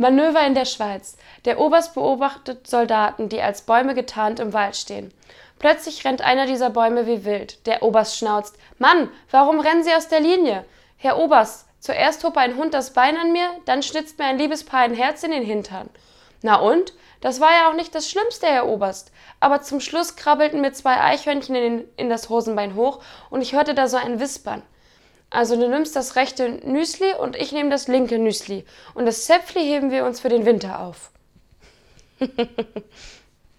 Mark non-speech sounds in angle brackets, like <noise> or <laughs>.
Manöver in der Schweiz. Der Oberst beobachtet Soldaten, die als Bäume getarnt im Wald stehen. Plötzlich rennt einer dieser Bäume wie wild. Der Oberst schnauzt. Mann, warum rennen Sie aus der Linie? Herr Oberst, zuerst hob ein Hund das Bein an mir, dann schnitzt mir ein Liebespaar ein Herz in den Hintern. Na und? Das war ja auch nicht das Schlimmste, Herr Oberst. Aber zum Schluss krabbelten mir zwei Eichhörnchen in, in das Hosenbein hoch und ich hörte da so ein Wispern. Also du nimmst das rechte Nüsli und ich nehme das linke Nüsli. Und das Zäpfli heben wir uns für den Winter auf. <laughs>